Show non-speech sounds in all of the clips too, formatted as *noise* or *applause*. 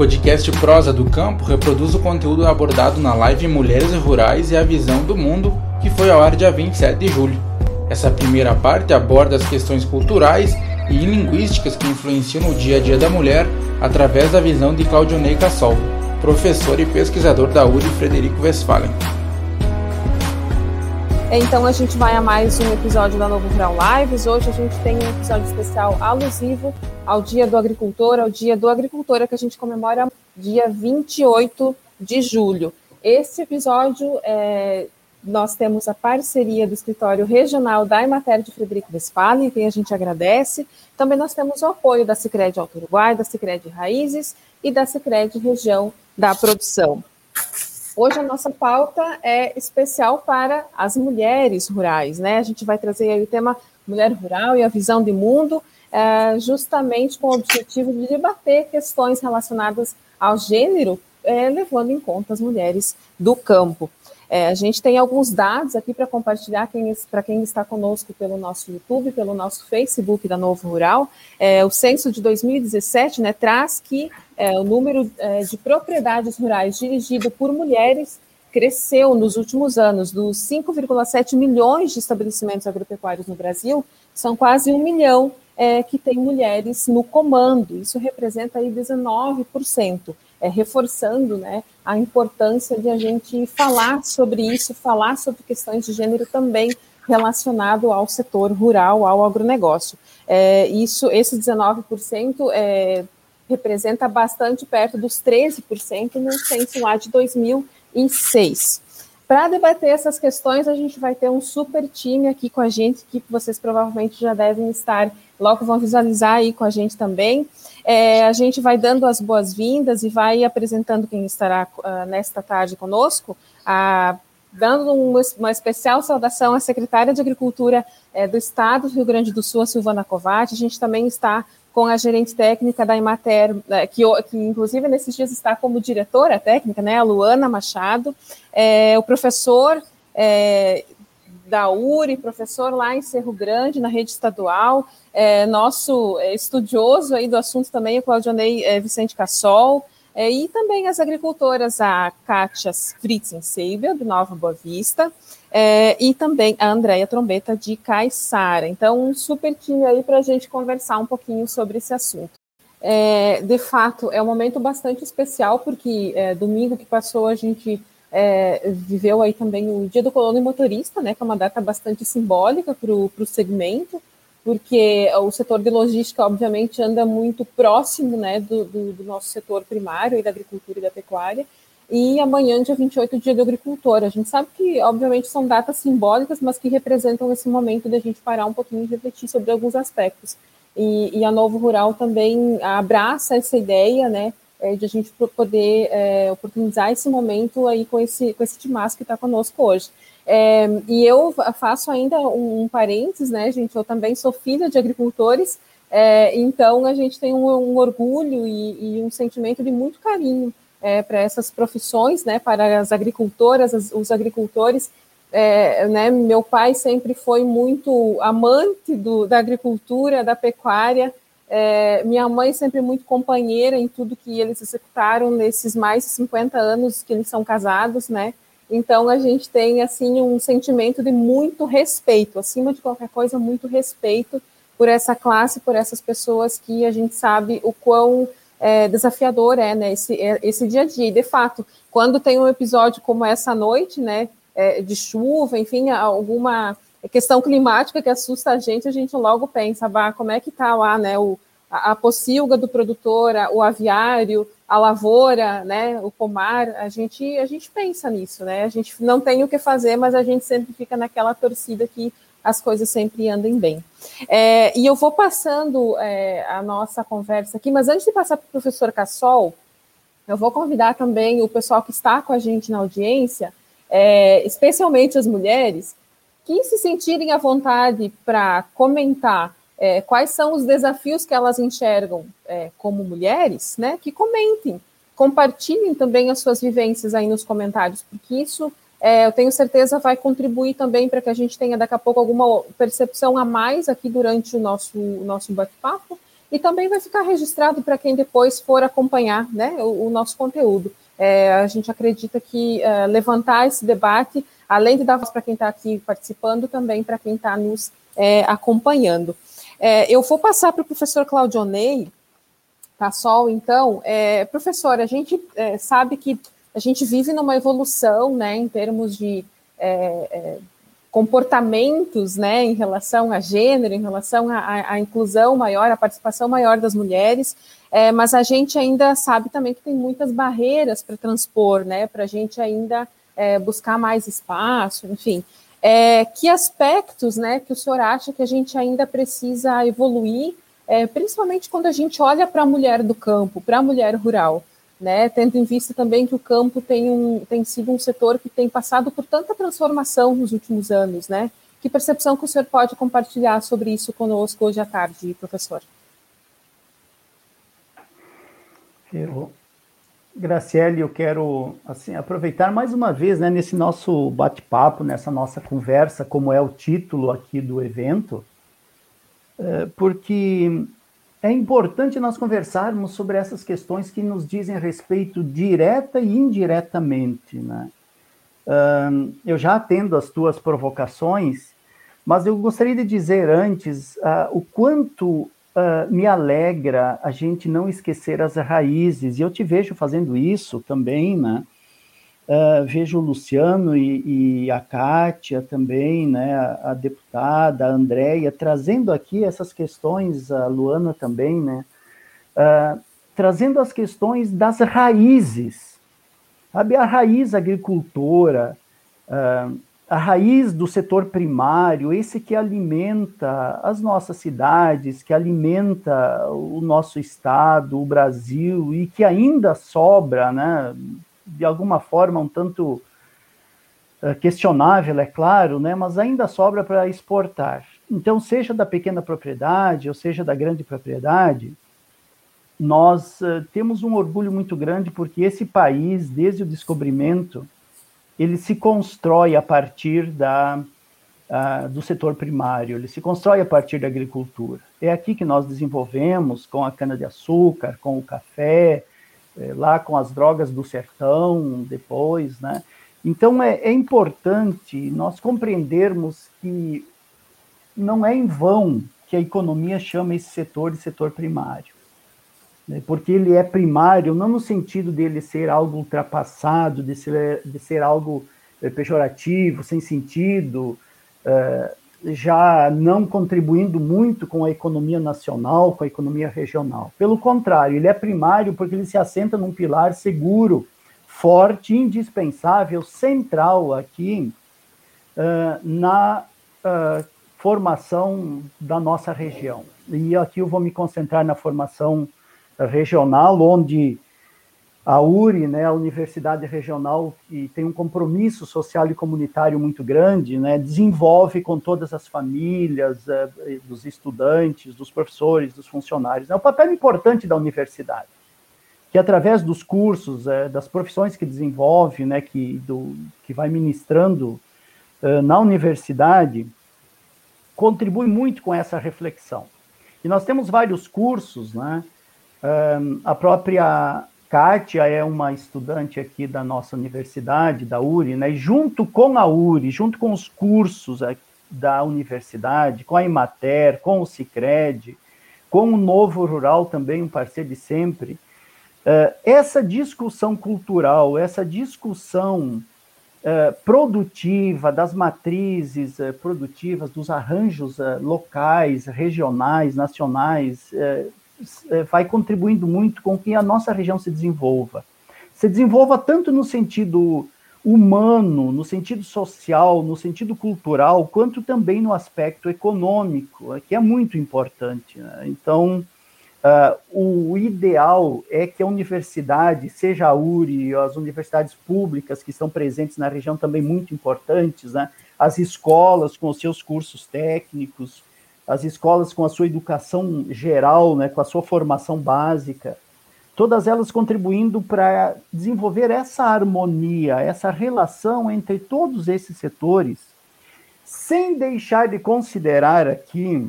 podcast Prosa do Campo reproduz o conteúdo abordado na live Mulheres Rurais e a Visão do Mundo, que foi ao ar dia 27 de julho. Essa primeira parte aborda as questões culturais e linguísticas que influenciam no dia a dia da mulher através da visão de Claudionei Cassol, professor e pesquisador da URI Frederico Westphalen. Então a gente vai a mais um episódio da Novo Rural Lives. Hoje a gente tem um episódio especial alusivo ao Dia do Agricultor, ao Dia do Agricultora que a gente comemora dia 28 de julho. Esse episódio é, nós temos a parceria do escritório regional da Imater de Frederico Westphalen, quem a gente agradece. Também nós temos o apoio da Sicredi Alto Uruguai, da Sicredi Raízes e da Sicredi Região da Produção. Hoje a nossa pauta é especial para as mulheres rurais, né? A gente vai trazer o tema mulher rural e a visão de mundo, é, justamente com o objetivo de debater questões relacionadas ao gênero, é, levando em conta as mulheres do campo. É, a gente tem alguns dados aqui para compartilhar para quem está conosco pelo nosso YouTube, pelo nosso Facebook da Novo Rural. É, o censo de 2017 né, traz que é, o número é, de propriedades rurais dirigido por mulheres cresceu nos últimos anos, dos 5,7 milhões de estabelecimentos agropecuários no Brasil, são quase um milhão é, que tem mulheres no comando. Isso representa aí 19% é, reforçando né, a importância de a gente falar sobre isso, falar sobre questões de gênero também relacionado ao setor rural, ao agronegócio. É, isso, esse 19% é, representa bastante perto dos 13% no censo lá de 2006. Para debater essas questões, a gente vai ter um super time aqui com a gente, que vocês provavelmente já devem estar, logo vão visualizar aí com a gente também. É, a gente vai dando as boas-vindas e vai apresentando quem estará uh, nesta tarde conosco, dando uma, uma, especial saudação à secretária de Agricultura é, do Estado do Rio Grande do Sul, a Silvana Covatti. A gente também está com a gerente técnica da Imater, é, que, que, inclusive nesses dias está como diretora técnica, né, a Luana Machado, é, o professor é, da URI, professor lá em Cerro Grande, na rede estadual, é, nosso é, estudioso aí do assunto também, o Claudionei é, Vicente Cassol, é, e também as agricultoras, a Kátia Fritzenseibel, de Nova Boa Vista, é, e também a Andréia Trombeta, de Caiçara. Então, um super time aí para a gente conversar um pouquinho sobre esse assunto. É, de fato, é um momento bastante especial, porque domingo que passou a gente é, viveu aí também o Dia do Colono e Motorista, né, que é uma data bastante simbólica para o segmento, porque o setor de logística, obviamente, anda muito próximo né, do, do, do, nosso setor primário, e da agricultura e da pecuária, e amanhã, dia 28, Dia do Agricultor. A gente sabe que, obviamente, são datas simbólicas, mas que representam esse momento de a gente parar um pouquinho e refletir sobre alguns aspectos. E, e a Novo Rural também abraça essa ideia, né, é, de a gente poder é, oportunizar esse momento aí com esse, com esse timaço que está conosco hoje. É, e eu faço ainda um, um parênteses, né, gente? Eu também sou filha de agricultores, é, então a gente tem um, um orgulho e, e, um sentimento de muito carinho é, para essas profissões, né, para as agricultoras, as, os agricultores. É, né, meu pai sempre foi muito amante do, da agricultura, da pecuária, é, minha mãe sempre muito companheira em tudo que eles executaram nesses mais de 50 anos que eles são casados, né? Então a gente tem assim um sentimento de muito respeito, acima de qualquer coisa, muito respeito por essa classe, por essas pessoas que a gente sabe o quão é, desafiador é, né, esse, é, esse dia a dia. E, de fato, quando tem um episódio como essa noite, né, é, de chuva, enfim, alguma questão climática que assusta a gente, a gente logo pensa, bah, como é que está lá, né, o, a, a pocilga do produtor, a, o aviário, a lavoura, né, o pomar, a gente, a gente pensa nisso, né? A gente não tem o que fazer, mas a gente sempre fica naquela torcida que as coisas sempre andem bem. É, e eu vou passando é, a nossa conversa aqui, mas antes de passar para o professor Cassol, eu vou convidar também o pessoal que está com a gente na audiência, é, especialmente as mulheres, que se sentirem à vontade para comentar é, quais são os desafios que elas enxergam é, como mulheres, né? Que comentem, compartilhem também as suas vivências aí nos comentários, porque isso é, eu tenho certeza vai contribuir também para que a gente tenha daqui a pouco alguma percepção a mais aqui durante o nosso, nosso bate-papo. e também vai ficar registrado para quem depois for acompanhar né, o, o nosso conteúdo. É, a gente acredita que é, levantar esse debate, além de dar voz para quem está aqui participando, também para quem está nos é, acompanhando. É, eu vou passar para o professor Claudionei, tá, Sol, então. É, professor, a gente é, sabe que a gente vive numa evolução, né, em termos de comportamentos né, em relação a gênero, em relação à inclusão maior, à participação maior das mulheres, é, mas a gente ainda sabe também que tem muitas barreiras para transpor, né, para a gente ainda é, buscar mais espaço, enfim. É, que aspectos né, que o senhor acha que a gente ainda precisa evoluir, é, principalmente quando a gente olha para a mulher do campo, para a mulher rural? né, tendo em vista também que o campo tem, um, tem sido um setor que tem passado por tanta transformação nos últimos anos, né? Que percepção que o senhor pode compartilhar sobre isso conosco hoje à tarde, professor? Eu, Graciele, eu quero assim aproveitar mais uma vez, né, nesse nosso bate-papo, nessa nossa conversa, como é o título aqui do evento, é, porque é importante nós conversarmos sobre essas questões que nos dizem respeito direta e indiretamente. Né? Uh, eu já atendo as tuas provocações, mas eu gostaria de dizer antes uh, o quanto uh, me alegra a gente não esquecer as raízes, e eu te vejo fazendo isso também, né? Uh, vejo o Luciano e, e, a Kátia também, né, a, a deputada, a Andréia, trazendo aqui essas questões, a Luana também, né, uh, trazendo as questões das raízes, sabe, a raiz agricultora, uh, a raiz do setor primário, esse que alimenta as nossas cidades, que alimenta o nosso estado, o Brasil, e que ainda sobra, né, de alguma forma um tanto uh, questionável, é claro, né, mas ainda sobra para exportar. Então, seja da pequena propriedade ou seja da grande propriedade, nós uh, temos um orgulho muito grande porque esse país, desde o descobrimento, ele se constrói a partir da, uh, do setor primário, ele se constrói a partir da agricultura. É aqui que nós desenvolvemos com a cana-de-açúcar, com o café, é, lá com as drogas do sertão, depois, né? Então é, é importante nós compreendermos que não é em vão que a economia chama esse setor de setor primário, né? porque ele é primário não no sentido dele ser algo ultrapassado, de ser, de ser algo é, pejorativo, sem sentido, é, já não contribuindo muito com a economia nacional, com a economia regional. Pelo contrário, ele é primário porque ele se assenta num pilar seguro, forte, indispensável, central aqui uh, na uh, formação da nossa região. E aqui eu vou me concentrar na formação regional, onde a URI, né, a Universidade Regional, que tem um compromisso social e comunitário muito grande, né, desenvolve com todas as famílias, é, dos estudantes, dos professores, dos funcionários. É um papel importante da universidade, que através dos cursos, é, das profissões que desenvolve, né, que, do, que vai ministrando é, na universidade, contribui muito com essa reflexão. E nós temos vários cursos, né, a própria Kátia é uma estudante aqui da nossa universidade, da URI, né? E junto com a URI, junto com os cursos da universidade, com a Imater, com o Cicred, com o Novo Rural também, um parceiro de sempre, uh, essa discussão cultural, essa discussão uh, produtiva das matrizes uh, produtivas, dos arranjos locais, regionais, nacionais, vai contribuindo muito com que a nossa região se desenvolva. Se desenvolva tanto no sentido humano, no sentido social, no sentido cultural, quanto também no aspecto econômico, que é muito importante. Né? Então, uh, o ideal é que a universidade, seja a URI, as universidades públicas que estão presentes na região também muito importantes, né? as escolas com os seus cursos técnicos, as escolas com a sua educação geral, né, com a sua formação básica, todas elas contribuindo para desenvolver essa harmonia, essa relação entre todos esses setores, sem deixar de considerar aqui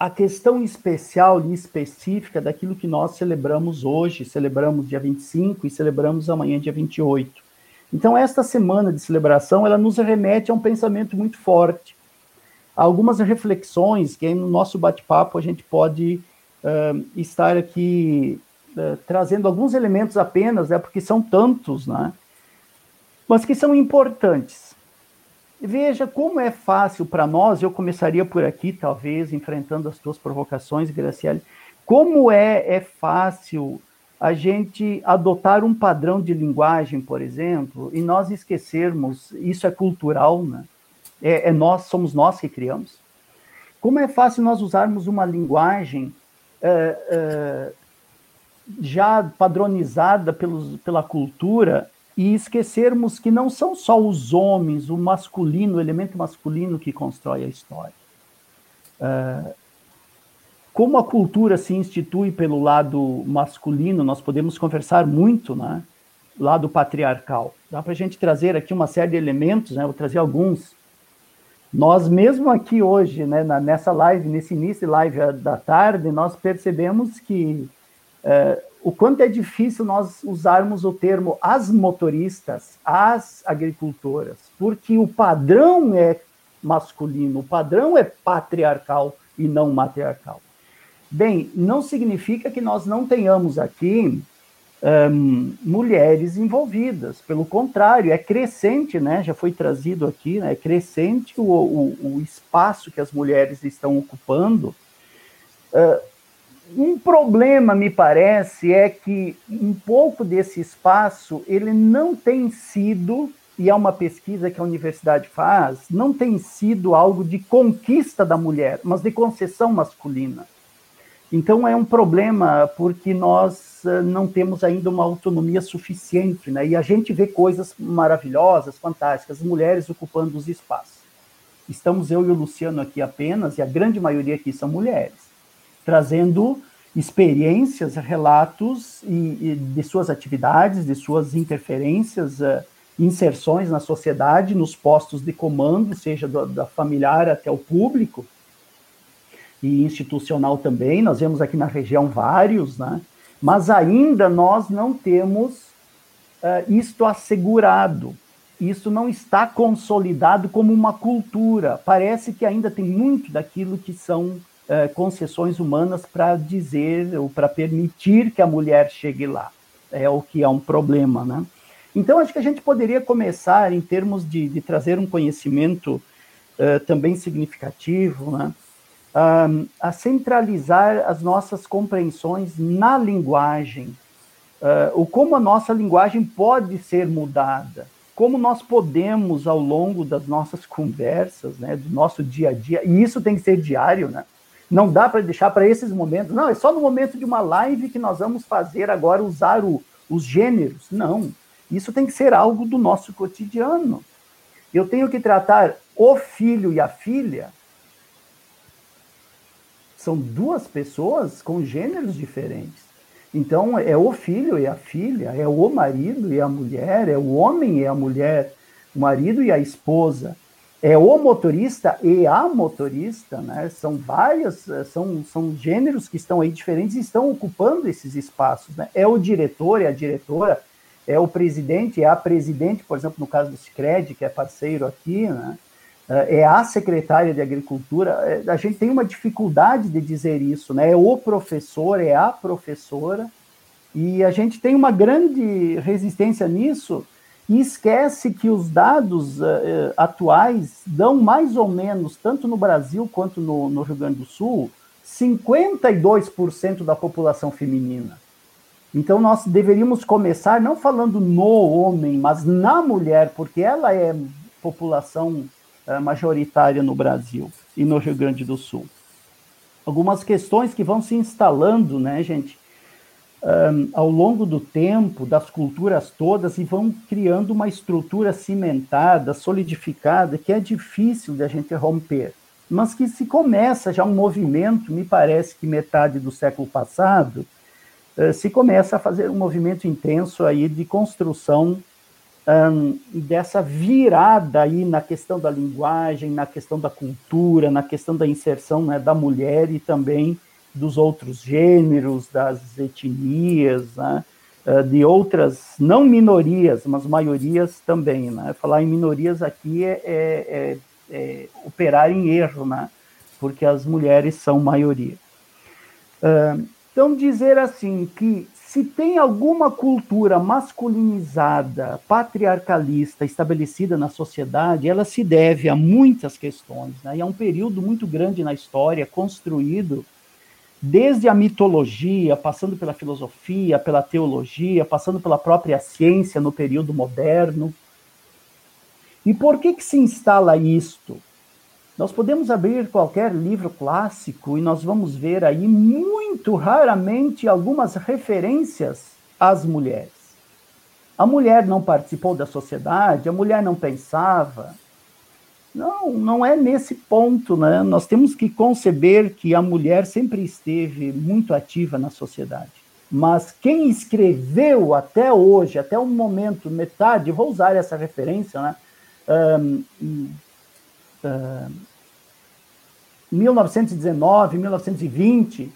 a questão especial e específica daquilo que nós celebramos hoje, celebramos dia 25 e celebramos amanhã, dia 28. Então, esta semana de celebração, ela nos remete a um pensamento muito forte, algumas reflexões que no nosso bate-papo a gente pode uh, estar aqui uh, trazendo alguns elementos apenas, né, porque são tantos, né, mas que são importantes. Veja como é fácil para nós, eu começaria por aqui, talvez, enfrentando as tuas provocações, Graciele, como é, é fácil a gente adotar um padrão de linguagem, por exemplo, e nós esquecermos, isso é cultural, né? É, é nós, somos nós que criamos. Como é fácil nós usarmos uma linguagem é, é, já padronizada pelos, pela cultura e esquecermos que não são só os homens, o masculino, o elemento masculino que constrói a história. Uh, como a cultura se institui pelo lado masculino, nós podemos conversar muito, né? Lado patriarcal. Dá para a gente trazer aqui uma série de elementos, né? Vou trazer alguns. Nós mesmo aqui hoje, né, nessa live, nesse início live da tarde, nós percebemos que uh, o quanto é difícil nós usarmos o termo as motoristas, as agricultoras, porque o padrão é masculino, o padrão é patriarcal e não matriarcal. Bem, não significa que nós não tenhamos aqui um, mulheres envolvidas, pelo contrário, é crescente, né? Já foi trazido aqui, né? é crescente o, o, o espaço que as mulheres estão ocupando. Uh, um problema, me parece, é que um pouco desse espaço ele não tem sido, e é uma pesquisa que a universidade faz, não tem sido algo de conquista da mulher, mas de concessão masculina. Então é um problema porque nós eh, não temos ainda uma autonomia suficiente, né? E a gente vê coisas maravilhosas, fantásticas, mulheres ocupando os espaços. Estamos eu e o Luciano aqui apenas, e a grande maioria aqui são mulheres trazendo experiências, relatos e, e de suas atividades, de suas interferências, uh, inserções na sociedade, nos postos de comando, seja do, da familiar até o público e institucional também. Nós vemos aqui na região vários, né? Mas ainda nós não temos uh, isto assegurado. Isso não está consolidado como uma cultura. Parece que ainda tem muito daquilo que são uh, concessões humanas para dizer ou para permitir que a mulher chegue lá. É o que é um problema, né? Então, acho que a gente poderia começar, em termos de, de trazer um conhecimento uh, também significativo, né? Um, a centralizar as nossas compreensões na linguagem, uh, como a nossa linguagem pode ser mudada, como nós podemos, ao longo das nossas conversas, né, do nosso dia a dia, e isso tem que ser diário, né? Não dá para deixar para esses momentos. Não, é só no momento de uma live que nós vamos fazer agora usar o, os gêneros. Não. Isso tem que ser algo do nosso cotidiano. Eu tenho que tratar o filho e a filha. São duas pessoas com gêneros diferentes. Então, é o filho e a filha, é o marido e a mulher, é o homem e a mulher, o marido e a esposa é o motorista e a motorista, né? São várias, eh, são, são gêneros que estão aí diferentes e estão ocupando esses espaços, né? É o diretor, é a diretora, é o presidente, é a presidente, por exemplo, no caso do Cicred, que é parceiro aqui, né? Eh, é a secretária de Agricultura. Eh, a gente tem uma dificuldade de dizer isso, né? É o professor, é a professora, e a gente tem uma grande resistência nisso, e esquece que os dados uh, atuais dão mais ou menos, tanto no Brasil quanto no, no Rio Grande do Sul, 52% da população feminina. Então nós deveríamos começar não falando no homem, mas na mulher, porque ela é população majoritária no Brasil e no Rio Grande do Sul. Algumas questões que vão se instalando, né, gente? um, ao longo do tempo, das culturas todas, e vão criando uma estrutura cimentada, solidificada, que é difícil de a gente romper. Mas que se começa já um movimento, me parece que metade do século passado, uh, se começa a fazer um movimento intenso aí de construção um, dessa virada aí na questão da linguagem, na questão da cultura, na questão da inserção né, da mulher e também dos outros gêneros, das etnias, né, uh, de outras, não minorias, mas maiorias também. Né? Falar em minorias aqui é, é, é, é operar em erro, né? porque as mulheres são maioria. Uh, então, dizer assim que se tem alguma cultura masculinizada, patriarcalista estabelecida na sociedade, ela se deve a muitas questões. Né? E é um período muito grande na história construído desde a mitologia, passando pela filosofia, pela teologia, passando pela própria ciência no período moderno. E por que, que se instala isto? Nós podemos abrir qualquer livro clássico e nós vamos ver aí muito raramente algumas referências às mulheres. A mulher não participou da sociedade, a mulher não pensava. Não, não é nesse ponto, né? Nós temos que conceber que a mulher sempre esteve muito ativa na sociedade. Mas quem escreveu até hoje, até o momento, metade, vou usar essa referência, né? Um, 1919, 1920,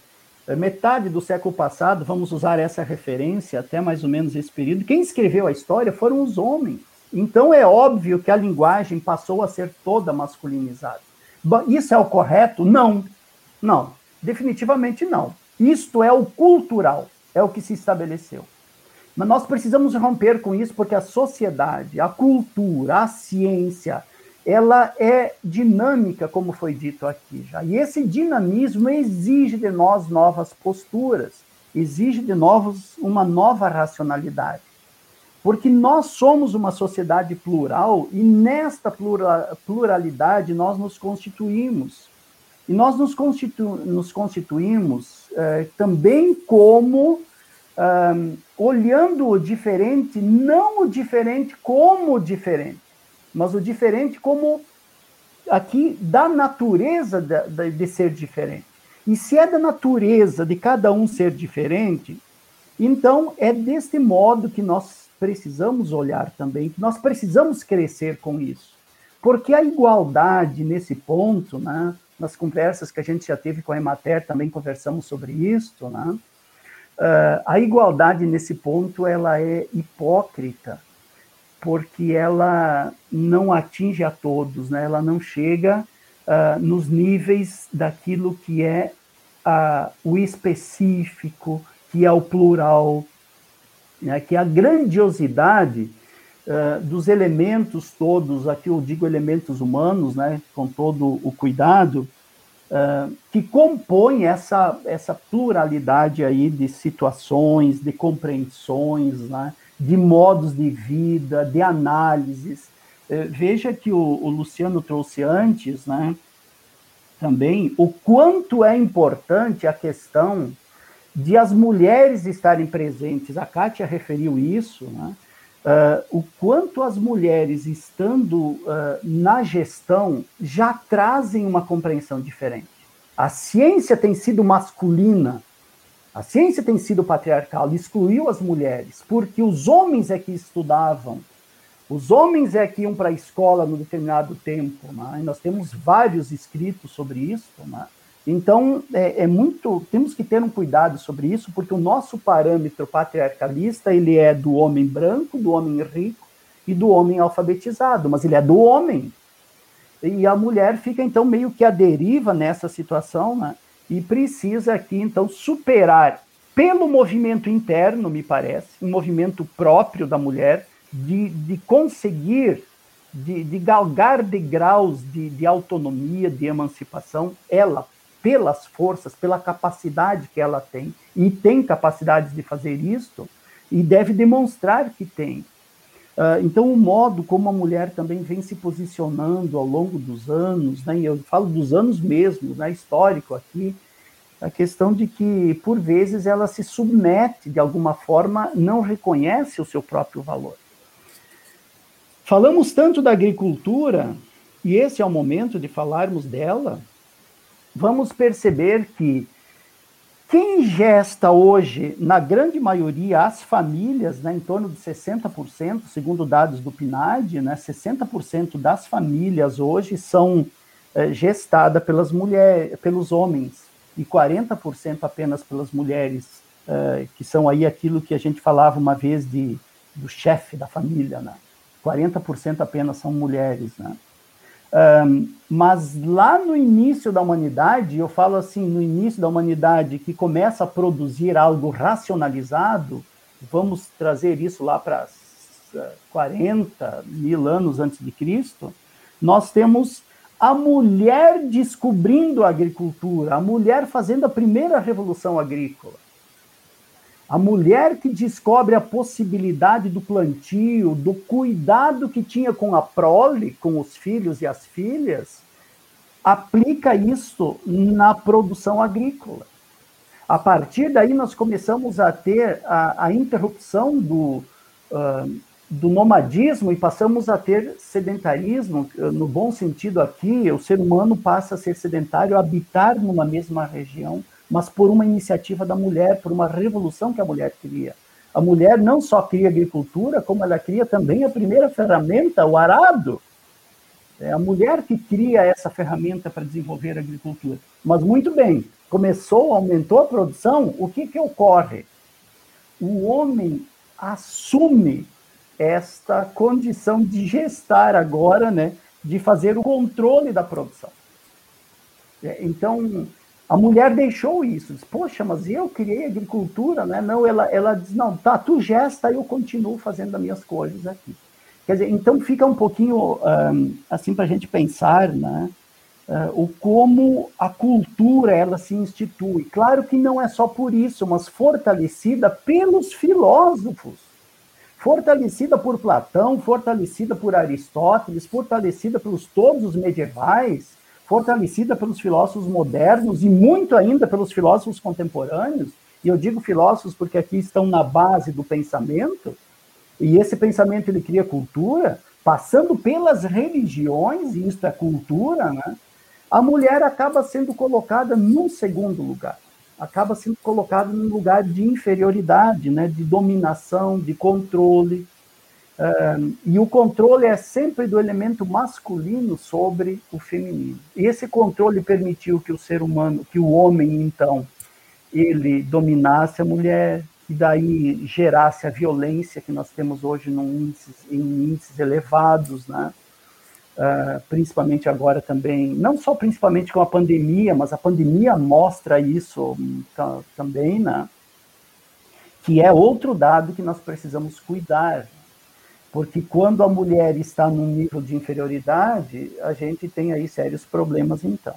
eh, metade do século passado, vamos usar essa referência até mais ou menos esse período. Quem escreveu a história foram os homens. Então é óbvio que a linguagem passou a ser toda masculinizada. Isso é o correto? Não. Não. Definitivamente não. Isto é o cultural, é o que se estabeleceu. Mas nós precisamos romper com isso porque a sociedade, a cultura, a ciência, ela é dinâmica, como foi dito aqui já. E esse dinamismo exige de nós novas posturas, exige de nós uma nova racionalidade. Porque nós somos uma sociedade plural e nesta pluralidade nós nos constituímos. E nós nos, constitu nos constituímos eh, também como um, olhando o diferente, não o diferente como o diferente mas o diferente como aqui da natureza de, de, ser diferente. E se é da natureza de cada um ser diferente, então é deste modo que nós precisamos olhar também, que nós precisamos crescer com isso. Porque a igualdade nesse ponto, né, nas conversas que a gente já teve com a Emater, também conversamos sobre isso, né, uh, a igualdade nesse ponto ela é hipócrita, porque ela não atinge a todos, né? ela não chega uh, nos níveis daquilo que é uh, o específico, que é o plural, né? que é a grandiosidade uh, dos elementos todos, aqui eu digo elementos humanos, né? com todo o cuidado, que compõem essa, essa pluralidade aí de situações, de compreensões, né? De modos de vida, de análises. É, veja que o, o Luciano trouxe antes, né, também, o quanto é importante a questão de as mulheres estarem presentes. A Kátia referiu isso, né? Uh, o quanto as mulheres estando uh, na gestão já trazem uma compreensão diferente. A ciência tem sido masculina, a ciência tem sido patriarcal, excluiu as mulheres, porque os homens é que estudavam, os homens é que iam para a escola no determinado tempo, né? e nós temos vários escritos sobre isso. Né? Então, é, é, muito, temos que ter um cuidado sobre isso, porque o nosso parâmetro patriarcalista, ele é do homem branco, do homem rico e do homem alfabetizado, mas ele é do homem. E a mulher fica, então, meio que à deriva nessa situação, né? E precisa aqui, então, superar pelo movimento interno, me parece, um movimento próprio da mulher, de, de conseguir, de, de galgar degraus de, de autonomia, de emancipação, ela, pelas forças, pela capacidade que ela tem, e tem capacidade de fazer isto, e deve demonstrar que tem. Uh, então, o modo como a mulher também vem se posicionando ao longo dos anos, né, eu falo dos anos mesmo, né, histórico aqui, a questão de que, por vezes, ela se submete de alguma forma, não reconhece o seu próprio valor. Falamos tanto da agricultura, e esse é o momento de falarmos dela, vamos perceber que quem gesta hoje, na grande maioria, as famílias, né, em torno de 60%, segundo dados do PNAD, né, 60% das famílias hoje são é, gestadas pelas mulheres, pelos homens, e 40% apenas pelas mulheres, é, que são aí aquilo que a gente falava uma vez de, do chefe da família, né? 40% apenas são mulheres, né? Um, mas lá no início da humanidade, eu falo assim, no início da humanidade, que começa a produzir algo racionalizado, vamos trazer isso lá para 40 mil anos antes de Cristo, nós temos a mulher descobrindo a agricultura, a mulher fazendo a primeira revolução agrícola. A mulher que descobre a possibilidade do plantio, do cuidado que tinha com a prole, com os filhos e as filhas, aplica isso na produção agrícola. A partir daí, nós começamos a ter a, a interrupção do, uh, do nomadismo e passamos a ter sedentarismo, no bom sentido aqui, o ser humano passa a ser sedentário, a habitar numa mesma região mas por uma iniciativa da mulher, por uma revolução que a mulher cria. A mulher não só cria agricultura, como ela cria também a primeira ferramenta, o arado. É a mulher que cria essa ferramenta para desenvolver a agricultura. Mas muito bem, começou, aumentou a produção, o que, que ocorre? O homem assume esta condição de gestar agora, né, de fazer o controle da produção. É, então, a mulher deixou isso, diz, poxa, mas eu criei agricultura, né? Não, ela, ela diz, não, tá, tu gesta, eu continuo fazendo as minhas coisas aqui. Quer dizer, então fica um pouquinho um, assim para a gente pensar, né? Uh, o como a cultura ela se institui. Claro que não é só por isso, mas fortalecida pelos filósofos, fortalecida por Platão, fortalecida por Aristóteles, fortalecida pelos todos os medievais, fortalecida pelos filósofos modernos e muito ainda pelos filósofos contemporâneos, e eu digo filósofos porque aqui estão na base do pensamento, e esse pensamento ele cria cultura, passando pelas religiões, e isso é cultura, né? a mulher acaba sendo colocada num segundo lugar, acaba sendo colocada num lugar de inferioridade, né? de dominação, de controle, e o controle é sempre do elemento masculino sobre o feminino. E esse controle permitiu que o ser humano, que o homem, então, ele dominasse a mulher, e daí gerasse a violência que nós temos hoje em índices elevados, né? Uh, principalmente agora também, não só principalmente com a pandemia, mas a pandemia mostra isso também, né? que é outro dado que nós precisamos cuidar porque quando a mulher está num nível de inferioridade, a gente tem aí sérios problemas, então.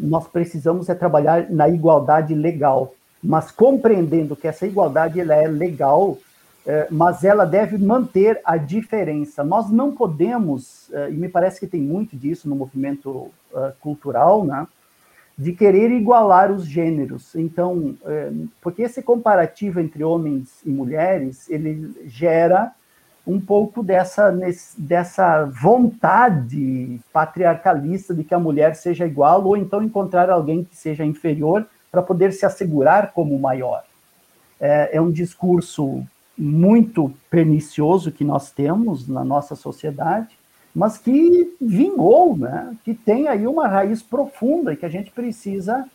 nós precisamos é trabalhar na igualdade legal, mas compreendendo que essa igualdade ela é legal, é, mas ela deve manter a diferença. Nós não podemos, é, e me parece que tem muito disso no movimento é, cultural, né, de querer igualar os gêneros. Então, é, porque esse comparativo entre homens e mulheres, ele gera um pouco dessa, dessa vontade patriarcalista de que a mulher seja igual, ou então encontrar alguém que seja inferior para poder se assegurar como maior. É, é um discurso muito pernicioso que nós temos na nossa sociedade, mas que vingou, né? que tem aí uma raiz profunda e que a gente precisa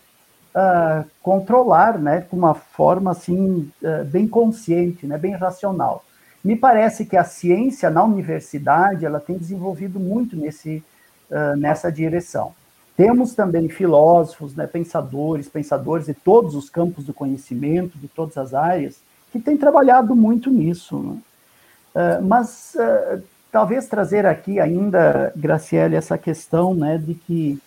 uh, controlar né? com uma forma assim, uh, bem consciente, né? bem racional. Me parece que a ciência na universidade ela tem desenvolvido muito nesse, uh, nessa direção. Temos também filósofos, né, pensadores, pensadores de todos os campos do conhecimento, de todas as áreas, que têm trabalhado muito nisso. Né? Mas talvez trazer aqui ainda, Graciele, essa questão né, de que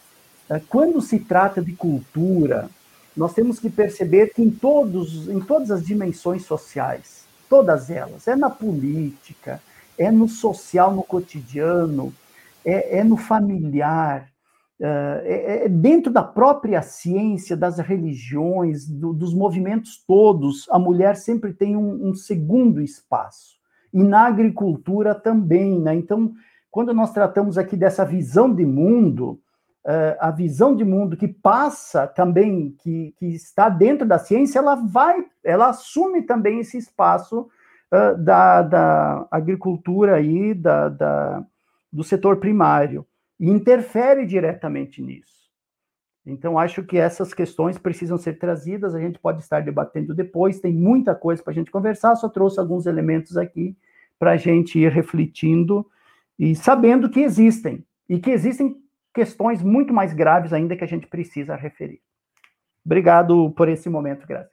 eh, quando se trata de cultura, nós temos que perceber que em, todos, em todas as dimensões sociais, todas elas, é na política, é no social, no cotidiano, é, é no familiar, eh, é, é, dentro da própria ciência, das religiões, do, dos movimentos todos, a mulher sempre tem um, um segundo espaço e na agricultura também, né? Então, quando nós tratamos aqui dessa visão de mundo, uh, a visão de mundo que passa também, que, que está dentro da ciência, ela vai, ela assume também esse espaço uh, da, da agricultura aí, da, da, do setor primário, e interfere diretamente nisso. Então, acho que essas questões precisam ser trazidas, a gente pode estar debatendo depois, tem muita coisa para a gente conversar, só trouxe alguns elementos aqui para a gente ir refletindo e sabendo que existem, e que existem questões muito mais graves ainda que a gente precisa referir. Obrigado por esse momento, Graça.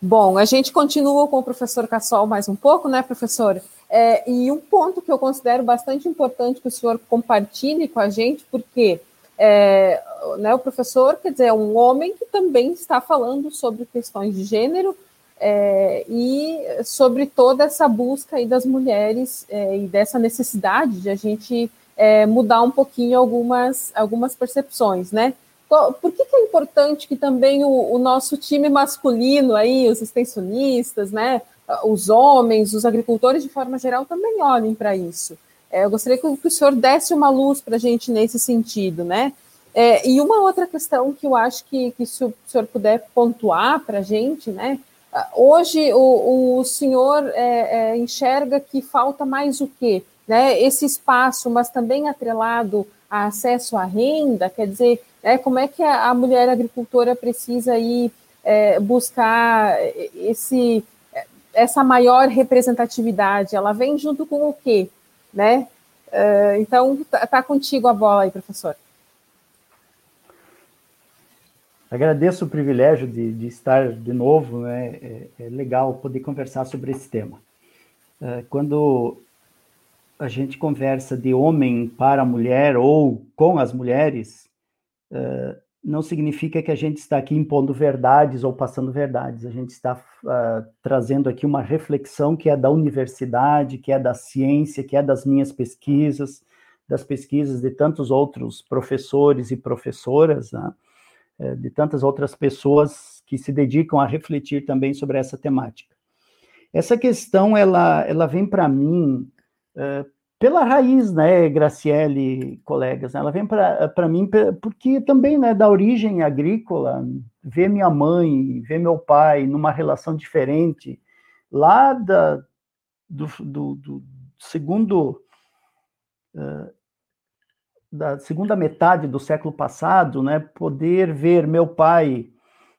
Bom, a gente continua com o professor Cassol mais um pouco, né, professor? É, e um ponto que eu considero bastante importante que o senhor compartilhe com a gente, porque é, né, o professor, quer dizer, é um homem que também está falando sobre questões de gênero é, e sobre toda essa busca aí das mulheres é, e dessa necessidade de a gente é, mudar um pouquinho algumas, algumas percepções, né? Por que, que é importante que também o, o, nosso time masculino aí, os extensionistas, né, os homens, os agricultores de forma geral também olhem para isso? É, eu gostaria que, o senhor desse uma luz para a gente nesse sentido, né? É, e uma outra questão que eu acho que, que se o senhor puder pontuar para a gente, né? Hoje o, o senhor é, é, enxerga que falta mais o quê? né, esse espaço, mas também atrelado a acesso à renda, quer dizer, é, como é que a, a mulher agricultora precisa ir é, buscar esse, essa maior representatividade? Ela vem junto com o quê? Né? Uh, então, tá, tá contigo a bola aí, professor. Agradeço o privilégio de, de estar de novo, né? É, é, legal poder conversar sobre esse tema. Uh, quando a gente conversa de homem para mulher ou com as mulheres, uh, não significa que a gente está aqui impondo verdades ou passando verdades. A gente está uh, trazendo aqui uma reflexão que é da universidade, que é da ciência, que é das minhas pesquisas, das pesquisas de tantos outros professores e professoras, né? Eh, de tantas outras pessoas que se dedicam a refletir também sobre essa temática. Essa questão, ela, ela vem para mim uh, pela raiz, né, Graciele, colegas, né, ela vem para mim porque também, né, da origem agrícola, ver minha mãe, ver meu pai numa relação diferente, lá da, do, do, do segundo, uh, da segunda metade do século passado, né, poder ver meu pai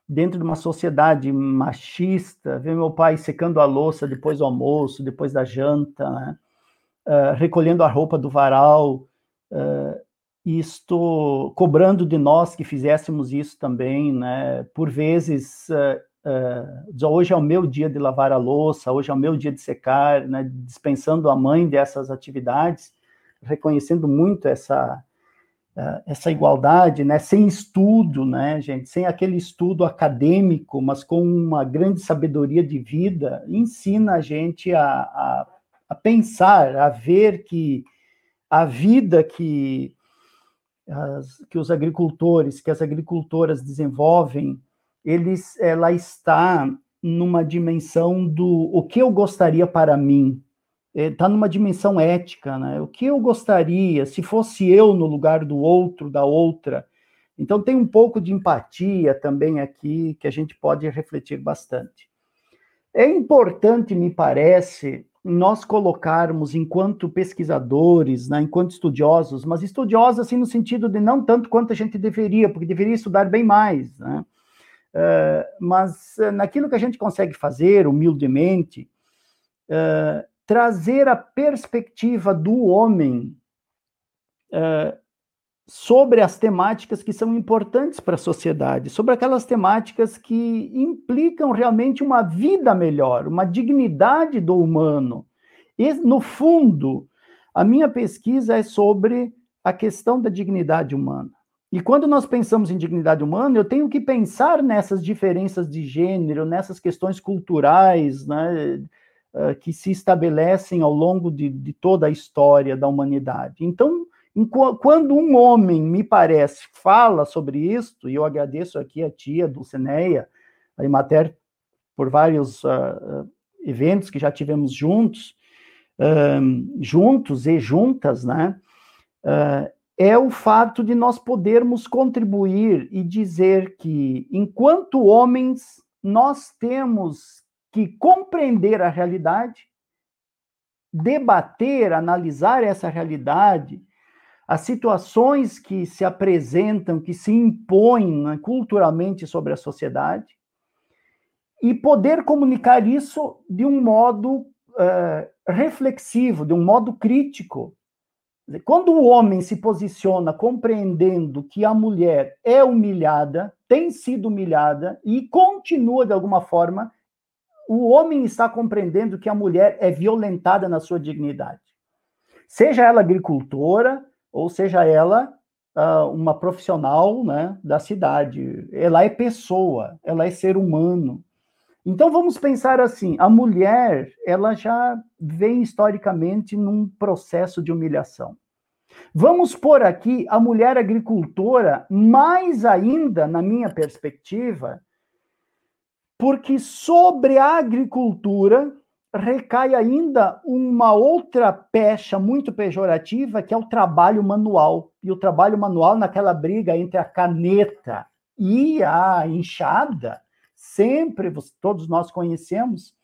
dentro de uma sociedade machista, ver meu pai secando a louça depois do almoço, depois da janta, né, uh, recolhendo a roupa do varal, uh, isto cobrando de nós que fizéssemos isso também, né? Por vezes, uh, hoje é o meu dia de lavar a louça, hoje é o meu dia de secar, né? Dispensando a mãe dessas atividades, reconhecendo muito essa essa igualdade, né, sem estudo, né, gente, sem aquele estudo acadêmico, mas com uma grande sabedoria de vida, ensina a gente a, a a pensar, a ver que a vida que, as, que os agricultores, que as agricultoras desenvolvem, eles, ela está numa dimensão do o que eu gostaria para mim, está é, numa dimensão ética, né? O que eu gostaria se fosse eu no lugar do outro, da outra. Então tem um pouco de empatia também aqui que a gente pode refletir bastante. É importante, me parece, nós colocarmos enquanto pesquisadores, né, enquanto estudiosos, mas estudiosos assim no sentido de não tanto quanto a gente deveria, porque deveria estudar bem mais, né? Uh, mas uh, naquilo que a gente consegue fazer, humildemente, uh, trazer a perspectiva do homem sobre as temáticas que são importantes para a sociedade, sobre aquelas temáticas que implicam realmente uma vida melhor, uma dignidade do humano. E, no fundo, a minha pesquisa é sobre a questão da dignidade humana. E quando nós pensamos em dignidade humana, eu tenho que pensar nessas diferenças de gênero, nessas questões culturais, né, eh, que se estabelecem ao longo de, de toda a história da humanidade. Então, quando um homem, me parece, fala sobre isso, e eu agradeço aqui a tia Dulcineia, a Imater, por vários uh, eventos que já tivemos juntos, juntos e juntas, né? Uh, é o fato de nós podermos contribuir e dizer que, enquanto homens, nós temos que compreender a realidade, debater, analisar essa realidade, as situações que se apresentam, que se impõem né, culturalmente sobre a sociedade, e poder comunicar isso de um modo uh, reflexivo, de um modo crítico, quando o homem se posiciona compreendendo que a mulher é humilhada, tem sido humilhada e continua de alguma forma, o homem está compreendendo que a mulher é violentada na sua dignidade. Seja ela agricultora, ou seja ela uh, uma profissional né, da cidade. Ela é pessoa, ela é ser humano. Então vamos pensar assim: a mulher ela já vem historicamente num processo de humilhação. Vamos pôr aqui a mulher agricultora, mais ainda, na minha perspectiva, porque sobre a agricultura recai ainda uma outra pecha muito pejorativa, que é o trabalho manual. E o trabalho manual, naquela briga entre a caneta e a enxada, sempre, todos nós conhecemos,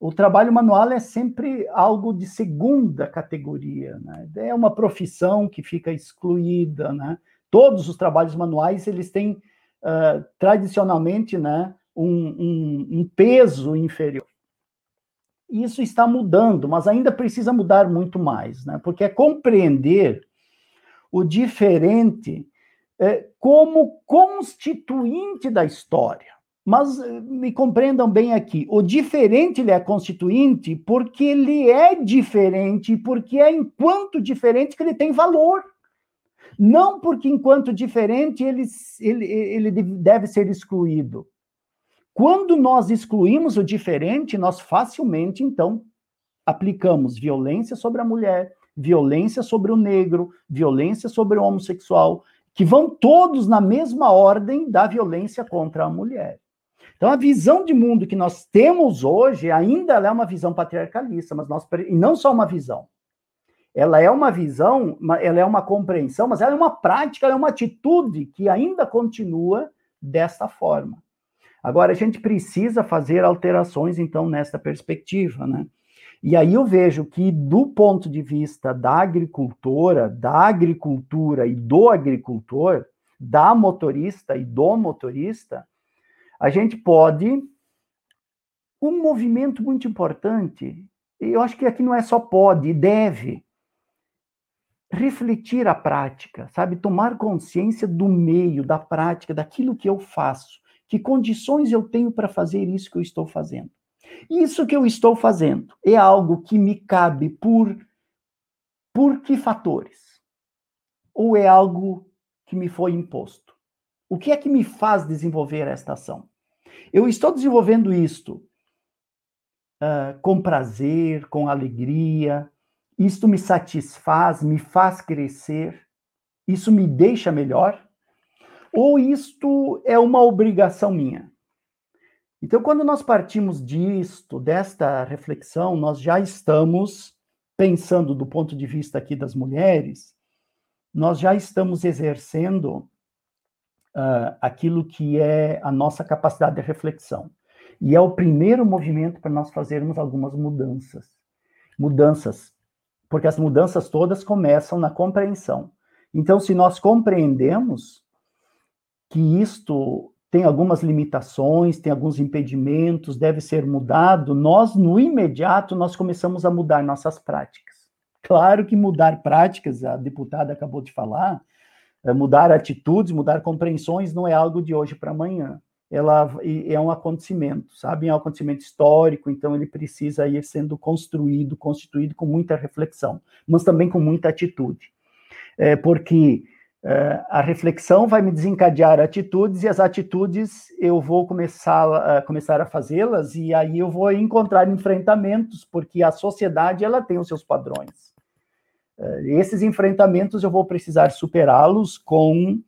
o trabalho manual é sempre algo de segunda categoria, né? é uma profissão que fica excluída, né? Todos os trabalhos manuais eles têm uh, tradicionalmente, né, um, um, um peso inferior. Isso está mudando, mas ainda precisa mudar muito mais, né? Porque é compreender o diferente é, como constituinte da história. Mas eh, me compreendam bem aqui, o diferente ele é constituinte porque ele é diferente, porque é enquanto diferente que ele tem valor. Não porque enquanto diferente ele, ele, ele deve ser excluído. Quando nós excluímos o diferente, nós facilmente, então, aplicamos violência sobre a mulher, violência sobre o negro, violência sobre o homossexual, que vão todos na mesma ordem da violência contra a mulher. Então, a visão de mundo que nós temos hoje ainda é uma visão patriarcalista, mas nós e não só uma visão. Ela é uma visão, ela é uma compreensão, mas ela é uma prática, ela é uma atitude que ainda continua dessa forma. Agora, a gente precisa fazer alterações, então, nessa perspectiva, né? E aí eu vejo que, do ponto de vista da agricultora, da agricultura e do agricultor, da motorista e do motorista, a gente pode. Um movimento muito importante, eu acho que aqui não é só pode, deve refletir a prática, sabe? Tomar consciência do meio, da prática, daquilo que eu faço. Que condições eu tenho para fazer isso que eu estou fazendo? Isso que eu estou fazendo é algo que me cabe por por que fatores? Ou é algo que me foi imposto? O que é que me faz desenvolver esta ação? Eu estou desenvolvendo isto uh, com prazer, com alegria, isto me satisfaz, me faz crescer, isso me deixa melhor? Ou isto é uma obrigação minha? Então, quando nós partimos disto, desta reflexão, nós já estamos pensando do ponto de vista aqui das mulheres, nós já estamos exercendo uh, aquilo que é a nossa capacidade de reflexão. E é o primeiro movimento para nós fazermos algumas mudanças. Mudanças, porque as mudanças todas começam na compreensão. Então, se nós compreendemos que isto tem algumas limitações, tem alguns impedimentos, deve ser mudado, nós, no imediato, nós começamos a mudar nossas práticas. Claro que mudar práticas, a deputada acabou de falar, é, mudar atitudes, mudar compreensões não é algo de hoje para amanhã. Ela é um acontecimento, sabe? É um acontecimento histórico, então ele precisa ir sendo construído, constituído com muita reflexão, mas também com muita atitude. É, porque é, a reflexão vai me desencadear atitudes e as atitudes eu vou começar a, começar a fazê-las e aí eu vou encontrar enfrentamentos, porque a sociedade ela tem os seus padrões. Eh, esses enfrentamentos eu vou precisar superá-los com,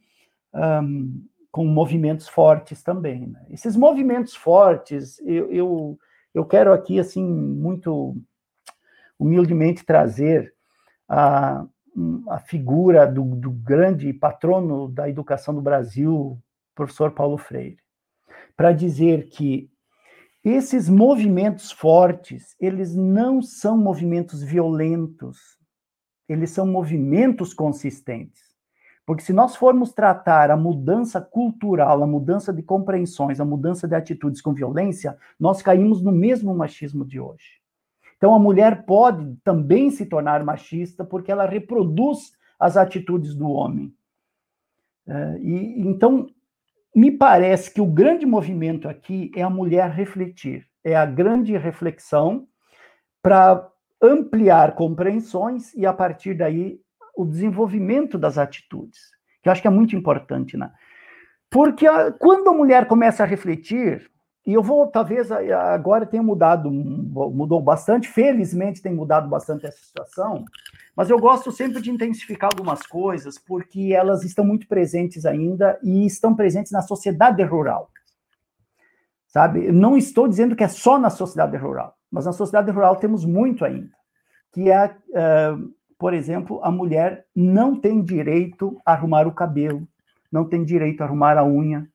um, com movimentos fortes também. Né? Esses movimentos fortes, eu, eu, eu, quero aqui, assim, muito humildemente trazer uh, a figura do, do grande patrono da educação do Brasil, professor Paulo Freire, para dizer que esses movimentos fortes, eles não são movimentos violentos, eles são movimentos consistentes. Porque se nós formos tratar a mudança cultural, a mudança de compreensões, a mudança de atitudes com violência, nós caímos no mesmo machismo de hoje. Então a mulher pode também se tornar machista porque ela reproduz as atitudes do homem. É, e então me parece que o grande movimento aqui é a mulher refletir, é a grande reflexão para ampliar compreensões e a partir daí o desenvolvimento das atitudes, que eu acho que é muito importante, né? Porque a, quando a mulher começa a refletir, e eu vou, talvez, agora tenha mudado, mudou bastante, felizmente tem mudado bastante essa situação, mas eu gosto sempre de intensificar algumas coisas, porque elas estão muito presentes ainda e estão presentes na sociedade rural. Sabe? Não estou dizendo que é só na sociedade rural, mas na sociedade rural temos muito ainda, que é, uh, por exemplo, a mulher não tem direito a arrumar o cabelo, não tem direito a arrumar a unha,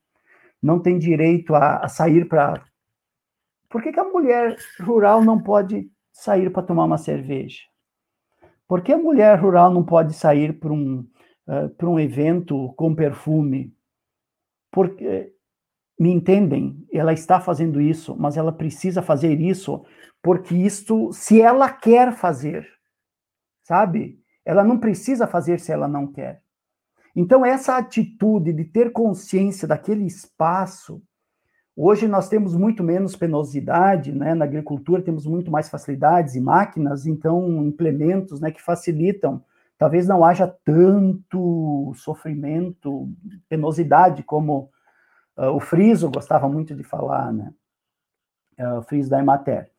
não tem direito a, a sair para. Por que, que a mulher rural não pode sair para tomar uma cerveja? Por que a mulher rural não pode sair para um, uh, um evento com perfume? Porque, me entendem? Ela está fazendo isso, mas ela precisa fazer isso porque isto, se ela quer fazer, sabe? Ela não precisa fazer se ela não quer. Então, essa atitude de ter consciência daquele espaço, hoje nós temos muito menos penosidade, né? Na agricultura temos muito mais facilidades e máquinas, então implementos, né, que facilitam. Talvez não haja tanto sofrimento, penosidade como uh, o Friso gostava muito de falar, né? Uh, o Friso da Emater.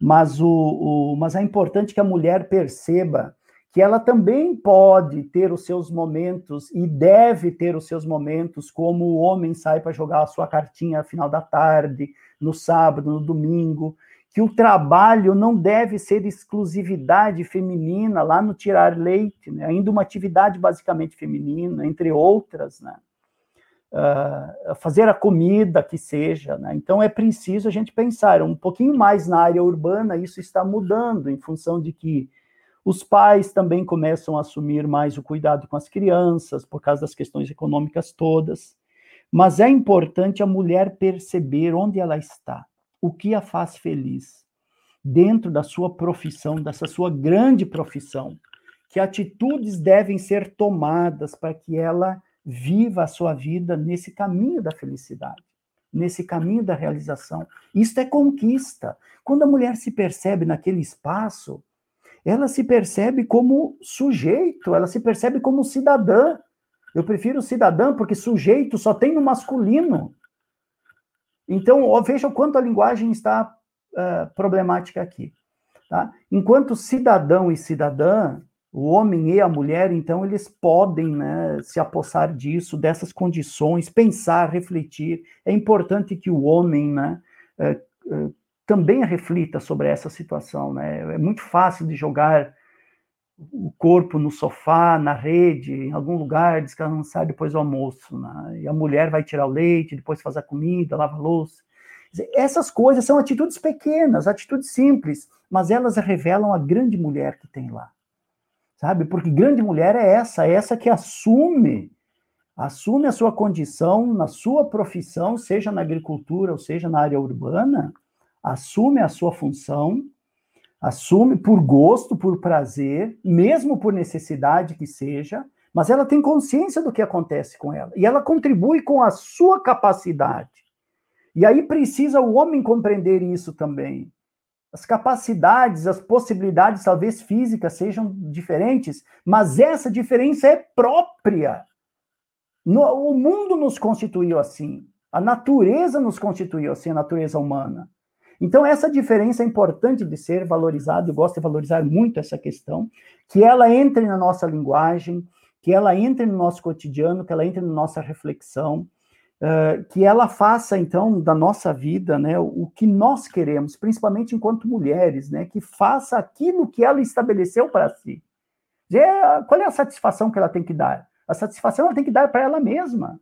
Mas, o, o, mas é importante que a mulher perceba que ela também pode ter os seus momentos e deve ter os seus momentos, como o homem sai para jogar a sua cartinha no final da tarde, no sábado, no domingo, que o trabalho não deve ser exclusividade feminina, lá no tirar leite, né? ainda uma atividade basicamente feminina, entre outras, né? Uh, fazer a comida que seja, né? Então é preciso a gente pensar um pouquinho mais na área urbana, isso está mudando em função de que os pais também começam a assumir mais o cuidado com as crianças, por causa das questões econômicas todas. Mas é importante a mulher perceber onde ela está, o que a faz feliz, dentro da sua profissão, dessa sua grande profissão. Que atitudes devem ser tomadas para que ela viva a sua vida nesse caminho da felicidade, nesse caminho da realização. Isto é conquista. Quando a mulher se percebe naquele espaço, ela se percebe como sujeito, ela se percebe como cidadã. Eu prefiro cidadã porque sujeito só tem no masculino. Então, ó, veja o quanto a linguagem está uh, problemática aqui. Tá? Enquanto cidadão e cidadã, o homem e a mulher, então, eles podem né, se apossar disso, dessas condições, pensar, refletir. É importante que o homem né, uh, uh, também reflita sobre essa situação. Né? É muito fácil de jogar o corpo no sofá, na rede, em algum lugar, descansar depois do almoço. Né? E a mulher vai tirar o leite, depois faz a comida, lava a louça. Essas coisas são atitudes pequenas, atitudes simples, mas elas revelam a grande mulher que tem lá. Sabe? Porque grande mulher é essa, é essa que assume assume a sua condição na sua profissão, seja na agricultura ou seja na área urbana, assume a sua função, assume por gosto, por prazer, mesmo por necessidade que seja, mas ela tem consciência do que acontece com ela e ela contribui com a sua capacidade. E aí precisa o homem compreender isso também. As capacidades, as possibilidades, talvez físicas, sejam diferentes, mas essa diferença é própria. No, o mundo nos constituiu assim. A natureza nos constituiu assim, a natureza humana. Então, essa diferença é importante de ser valorizada, eu gosto de valorizar muito essa questão, que ela entre na nossa linguagem, que ela entre no nosso cotidiano, que ela entre na nossa reflexão, uh, que ela faça, então, da nossa vida, né, o que nós queremos, principalmente enquanto mulheres, né, que faça aquilo que ela estabeleceu para si. Qual é a satisfação que ela tem que dar? A satisfação ela tem que dar para ela mesma.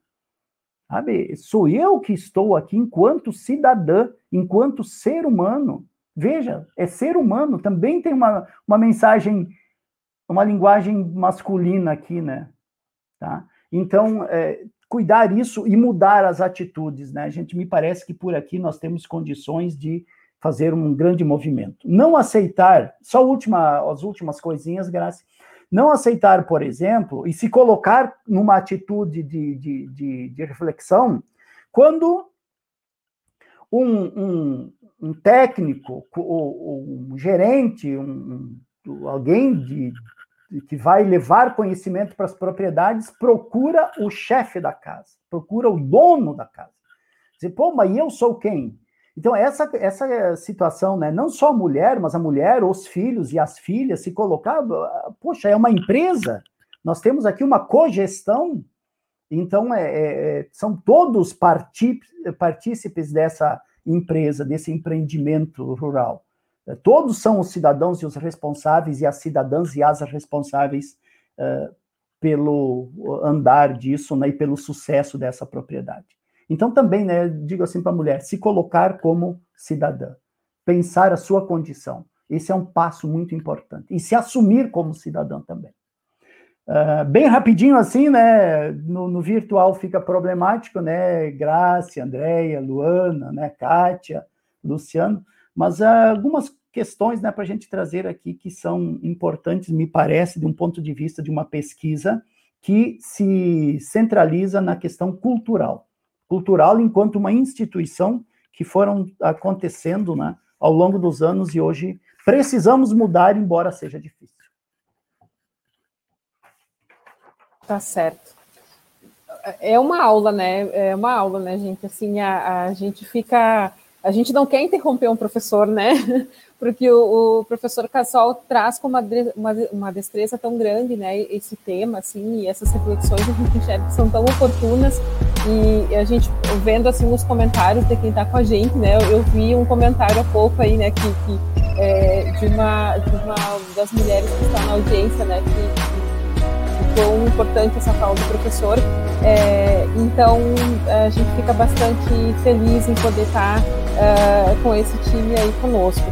Sabe? Sou eu que estou aqui enquanto cidadã, enquanto ser humano. Veja, é ser humano, também tem uma, uma mensagem, uma linguagem masculina aqui, né? Tá? Então, é, cuidar isso e mudar as atitudes, né? A gente me parece que por aqui nós temos condições de fazer um grande movimento. Não aceitar, só última, as últimas coisinhas, Graça, não aceitar, por exemplo, e se colocar numa atitude de, de, de, de reflexão, quando um, um, um técnico, um, um gerente, um, alguém de, que vai levar conhecimento para as propriedades, procura o chefe da casa, procura o dono da casa. Dizer, pô, mas eu sou quem? Então, essa, essa situação, né, não só a mulher, mas a mulher, os filhos e as filhas se colocar, poxa, é uma empresa, nós temos aqui uma cogestão, então é, é, é são todos partícipes dessa empresa, desse empreendimento rural. Todos são os cidadãos e os responsáveis, e as cidadãs e as responsáveis uh, pelo andar disso né, e pelo sucesso dessa propriedade. Então, também, né, digo assim para a mulher, se colocar como cidadã, pensar a sua condição. Esse é um passo muito importante. E se assumir como cidadã também. Uh, bem rapidinho assim, né? No, no, virtual fica problemático, né? Graça, Andréia, Luana, né? Kátia, Luciano, mas uh, algumas questões né, para a gente trazer aqui que são importantes, me parece, de um ponto de vista de uma pesquisa que se centraliza na questão cultural cultural enquanto uma instituição que foram acontecendo né, ao longo dos anos e hoje precisamos mudar, embora seja difícil. Tá certo. É uma aula, né? É uma aula, né, gente? Assim, a, a gente fica. A gente não quer interromper um professor, né? *laughs* Porque o, o professor Cassol traz com uma, uma, uma, destreza tão grande, né? Esse tema, assim, e essas reflexões a gente enxerga que são tão oportunas e a gente vendo assim nos comentários de quem está com a gente, né? Eu, eu, vi um comentário há pouco aí, né? Que, que é, de uma de uma das mulheres que está na audiência, né? Que, que foi importante essa fala do professor. É, então a gente fica bastante feliz em poder estar tá, uh, com esse time aí conosco.